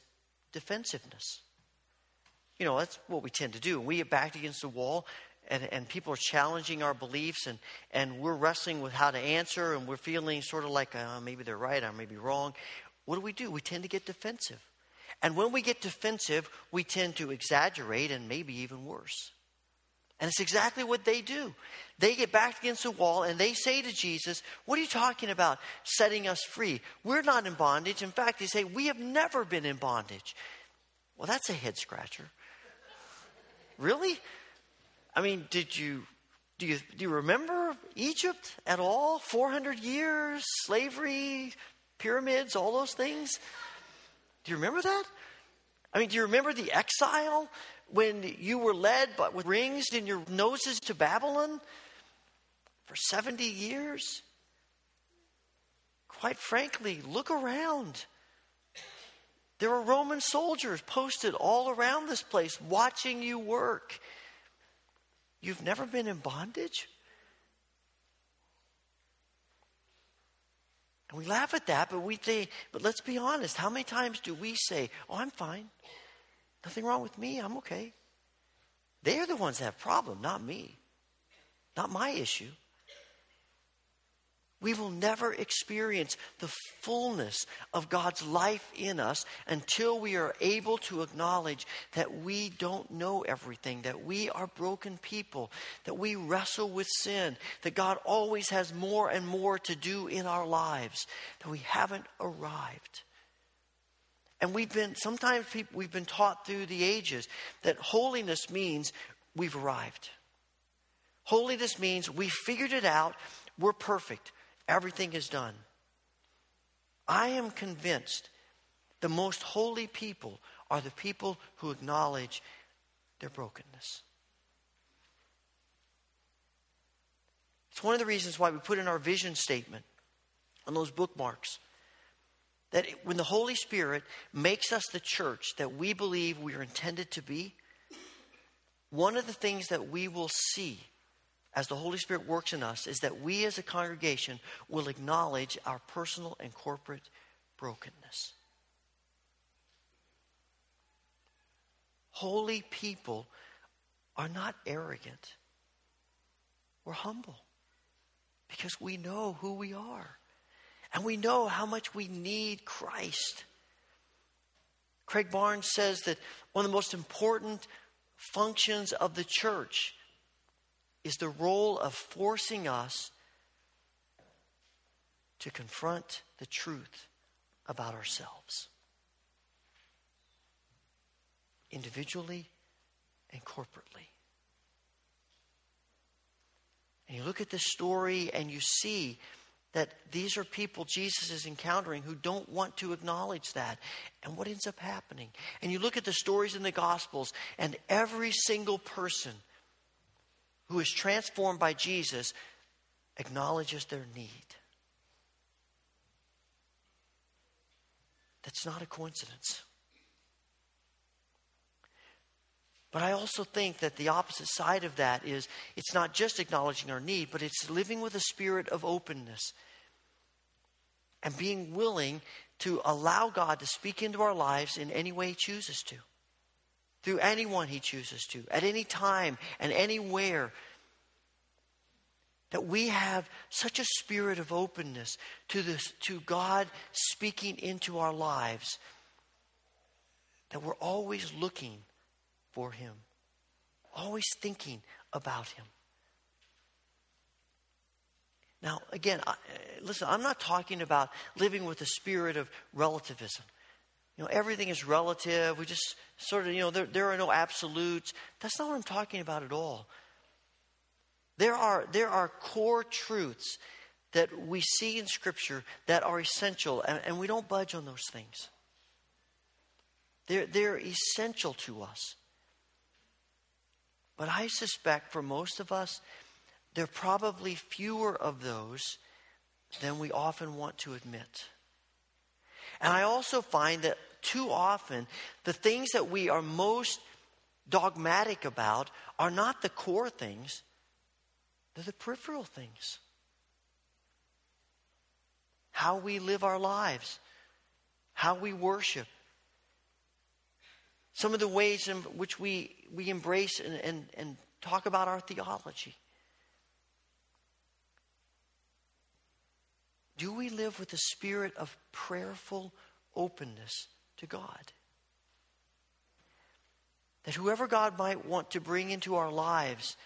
defensiveness. You know, that's what we tend to do. We get backed against the wall, and, and people are challenging our beliefs and, and we're wrestling with how to answer and we're feeling sort of like uh, maybe they're right, I may be wrong. What do we do? We tend to get defensive. And when we get defensive, we tend to exaggerate and maybe even worse. And it's exactly what they do. They get backed against the wall and they say to Jesus, What are you talking about setting us free? We're not in bondage. In fact, they say, We have never been in bondage. Well, that's a head scratcher. Really? I mean, did you do you do you remember Egypt at all? 400 years, slavery, pyramids, all those things? Do you remember that? I mean, do you remember the exile when you were led but with rings in your noses to Babylon for 70 years? Quite frankly, look around. There are Roman soldiers posted all around this place watching you work. You've never been in bondage? And we laugh at that, but we think, but let's be honest. How many times do we say, Oh, I'm fine. Nothing wrong with me. I'm okay. They're the ones that have problem, not me. Not my issue we will never experience the fullness of God's life in us until we are able to acknowledge that we don't know everything, that we are broken people, that we wrestle with sin, that God always has more and more to do in our lives, that we haven't arrived. And we've been, sometimes we've been taught through the ages that holiness means we've arrived. Holiness means we figured it out, we're perfect. Everything is done. I am convinced the most holy people are the people who acknowledge their brokenness. It's one of the reasons why we put in our vision statement on those bookmarks that when the Holy Spirit makes us the church that we believe we are intended to be, one of the things that we will see as the Holy Spirit works in us is that we as a congregation will acknowledge our personal and corporate brokenness. Holy people are not arrogant, we're humble because we know who we are and we know how much we need Christ. Craig Barnes says that one of the most important functions of the church is the role of forcing us to confront the truth about ourselves, individually and corporately. And you look at this story and you see that these are people Jesus is encountering who don't want to acknowledge that. And what ends up happening? And you look at the stories in the Gospels, and every single person who is transformed by Jesus acknowledges their need. That's not a coincidence. But I also think that the opposite side of that is it's not just acknowledging our need, but it's living with a spirit of openness and being willing to allow God to speak into our lives in any way He chooses to, through anyone He chooses to, at any time and anywhere. That we have such a spirit of openness to, this, to God speaking into our lives that we're always looking for Him, always thinking about Him. Now, again, I, listen, I'm not talking about living with a spirit of relativism. You know, everything is relative. We just sort of, you know, there, there are no absolutes. That's not what I'm talking about at all. There are, there are core truths that we see in Scripture that are essential, and, and we don't budge on those things. They're, they're essential to us. But I suspect for most of us, there are probably fewer of those than we often want to admit. And I also find that too often, the things that we are most dogmatic about are not the core things, they're the peripheral things. How we live our lives, how we worship, some of the ways in which we, we embrace and, and, and talk about our theology. Do we live with a spirit of prayerful openness to God? That whoever God might want to bring into our lives,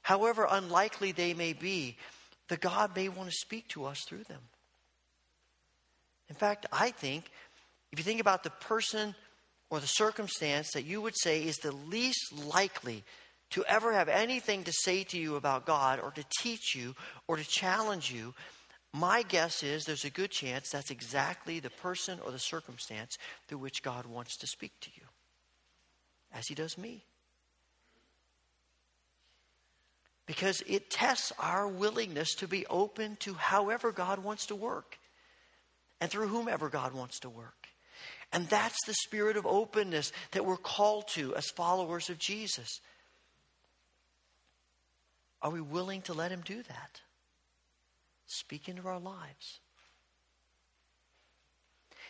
however unlikely they may be, that God may want to speak to us through them. In fact, I think if you think about the person or the circumstance that you would say is the least likely to ever have anything to say to you about God or to teach you or to challenge you, my guess is there's a good chance that's exactly the person or the circumstance through which God wants to speak to you, as He does me. Because it tests our willingness to be open to however God wants to work and through whomever God wants to work. And that's the spirit of openness that we're called to as followers of Jesus. Are we willing to let Him do that? Speak into our lives.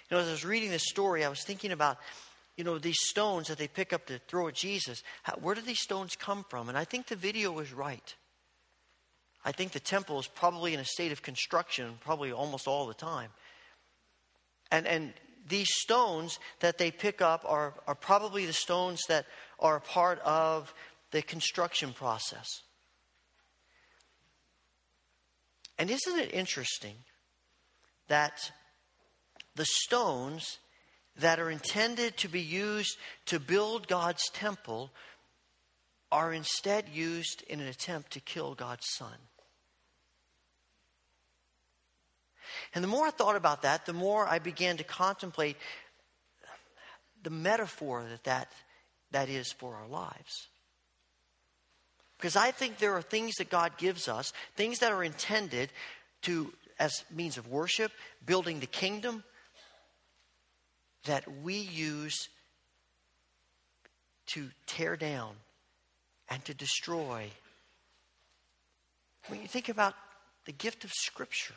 You know, as I was reading this story, I was thinking about, you know, these stones that they pick up to throw at Jesus. How, where do these stones come from? And I think the video is right. I think the temple is probably in a state of construction, probably almost all the time. And, and these stones that they pick up are, are probably the stones that are part of the construction process. And isn't it interesting that the stones that are intended to be used to build God's temple are instead used in an attempt to kill God's son? And the more I thought about that, the more I began to contemplate the metaphor that that, that is for our lives. Because I think there are things that God gives us, things that are intended to, as means of worship, building the kingdom, that we use to tear down and to destroy. When you think about the gift of Scripture,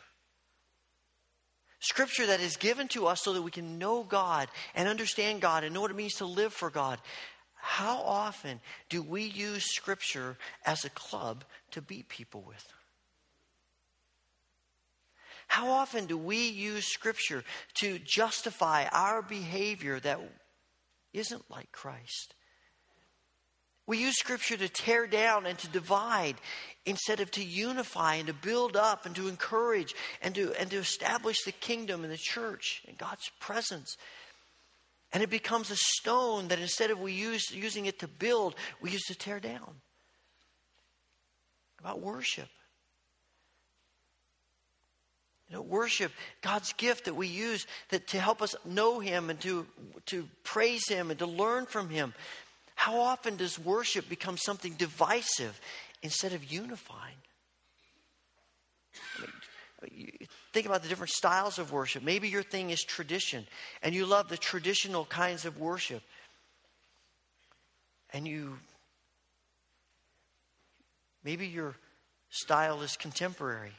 Scripture that is given to us so that we can know God and understand God and know what it means to live for God. How often do we use Scripture as a club to beat people with? How often do we use Scripture to justify our behavior that isn't like Christ? We use Scripture to tear down and to divide instead of to unify and to build up and to encourage and to, and to establish the kingdom and the church and God's presence. And it becomes a stone that instead of we use, using it to build, we use to tear down. About worship. You know, worship, God's gift that we use that to help us know Him and to, to praise Him and to learn from Him. How often does worship become something divisive instead of unifying? I mean, think about the different styles of worship. Maybe your thing is tradition, and you love the traditional kinds of worship. And you, maybe your style is contemporary.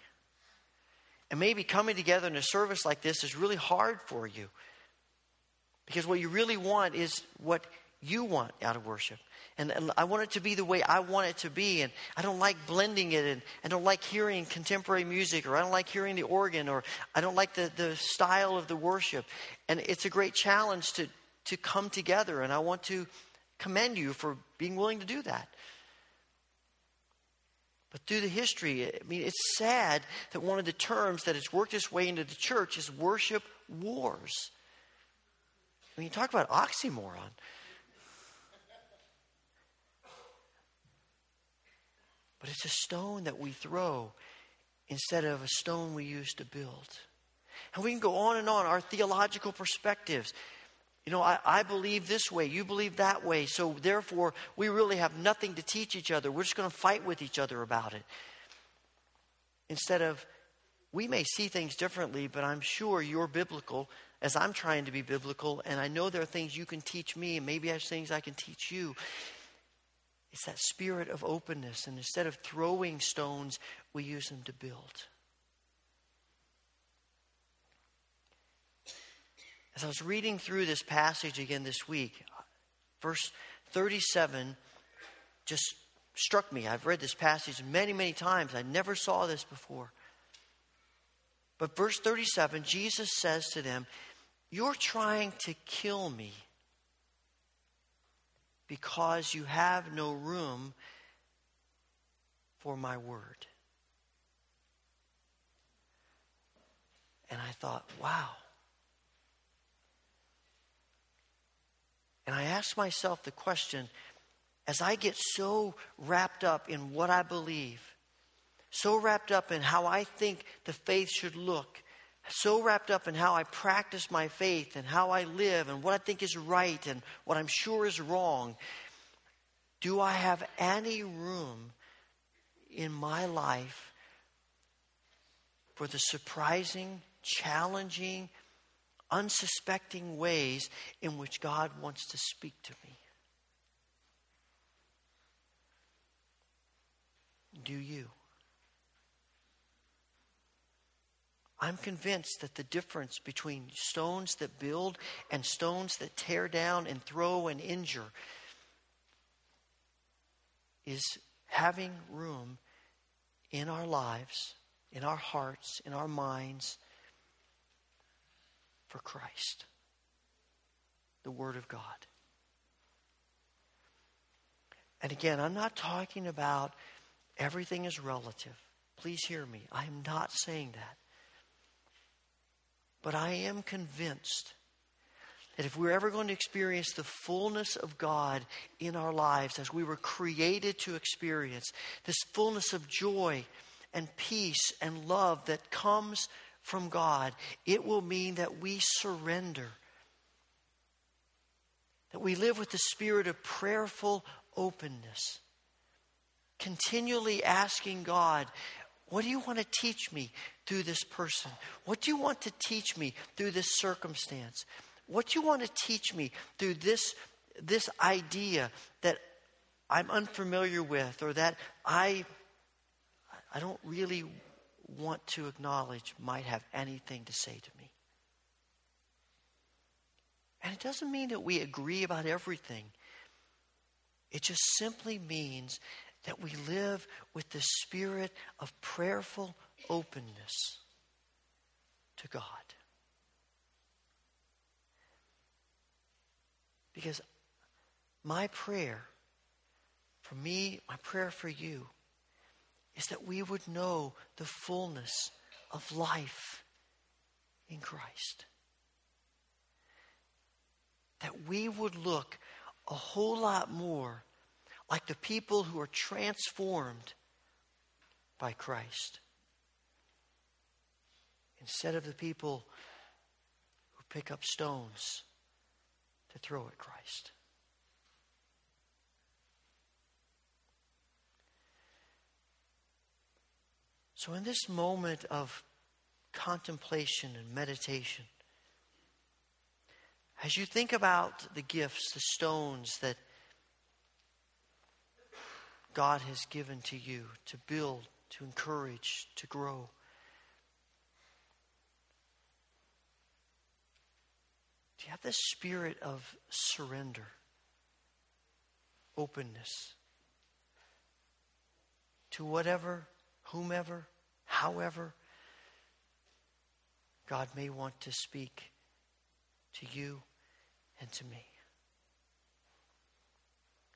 And maybe coming together in a service like this is really hard for you. Because what you really want is what you want out of worship. And, and, I want it to be the way I want it to be. And I don't like blending it. And I don't like hearing contemporary music, or I don't like hearing the organ, or I don't like the, the style of the worship. And it's a great challenge to, to come together. And I want to commend you for being willing to do that. But through the history, I mean, it's sad that one of the terms that has worked its way into the church is worship wars. I mean, you talk about oxymoron. But it's a stone that we throw instead of a stone we use to build. And we can go on and on, our theological perspectives. You know, I, I, believe this way, you believe that way, so therefore we really have nothing to teach each other. We're just going to fight with each other about it. Instead of, we may see things differently, but I'm sure you're biblical as I'm trying to be biblical, and I know there are things you can teach me, and maybe there's things I can teach you. It's that spirit of openness, and instead of throwing stones, we use them to build. As I was reading through this passage again this week, verse 37 just struck me. I've read this passage many, many times. I never saw this before. But verse 37, Jesus says to them, You're trying to kill me because you have no room for my word. And I thought, wow. And I asked myself the question as I get so wrapped up in what I believe, so wrapped up in how I think the faith should look, so wrapped up in how I practice my faith and how I live and what I think is right and what I'm sure is wrong, do I have any room in my life for the surprising, challenging, unsuspecting ways in which God wants to speak to me. Do you? I'm convinced that the difference between stones that build and stones that tear down and throw and injure is having room in our lives, in our hearts, in our minds for Christ, the Word of God. And again, I'm not talking about everything is relative. Please hear me. I am not saying that. But I am convinced that if we're ever going to experience the fullness of God in our lives as we were created to experience, this fullness of joy and peace and love that comes from God, it will mean that we surrender. That we live with the spirit of prayerful openness. Continually asking God, what do you want to teach me through this person? What do you want to teach me through this circumstance? What do you want to teach me through this, this idea that I'm unfamiliar with or that I, I don't really want to acknowledge might have anything to say to me. And it doesn't mean that we agree about everything. It just simply means that we live with the spirit of prayerful openness to God. Because my prayer for me, my prayer for you, is that we would know the fullness of life in Christ. That we would look a whole lot more like the people who are transformed by Christ instead of the people who pick up stones to throw at Christ. So, in this moment of contemplation and meditation, as you think about the gifts, the stones that God has given to you to build, to encourage, to grow, do you have this spirit of surrender, openness to whatever, whomever, however God may want to speak to you and to me?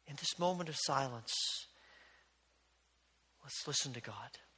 In this moment of silence, let's listen to God.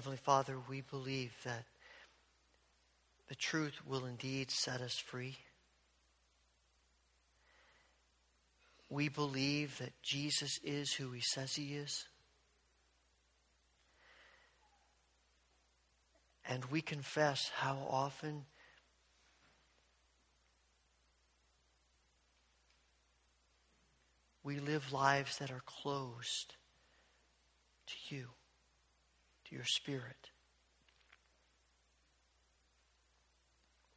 Heavenly Father, we believe that the truth will indeed set us free. We believe that Jesus is who he says he is. And we confess how often we live lives that are closed to you to your spirit.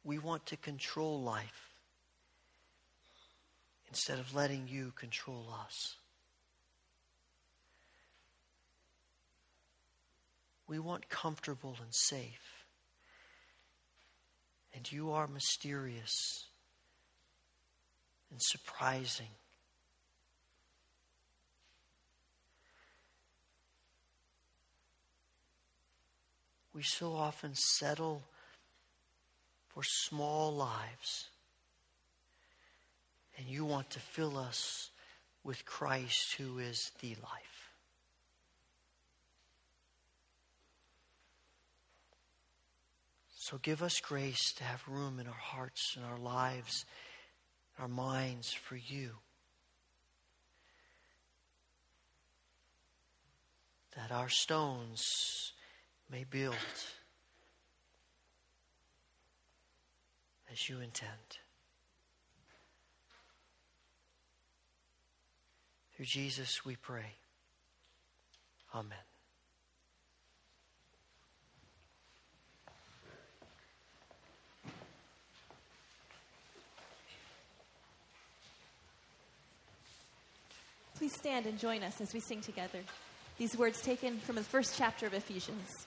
We want to control life instead of letting you control us. We want comfortable and safe. And you are mysterious and surprising we so often settle for small lives. And you want to fill us with Christ, who is the life. So give us grace to have room in our hearts and our lives, our minds for you. That our stones may build as you intend. Through Jesus we pray. Amen. Please stand and join us as we sing together. These words taken from the first chapter of Ephesians.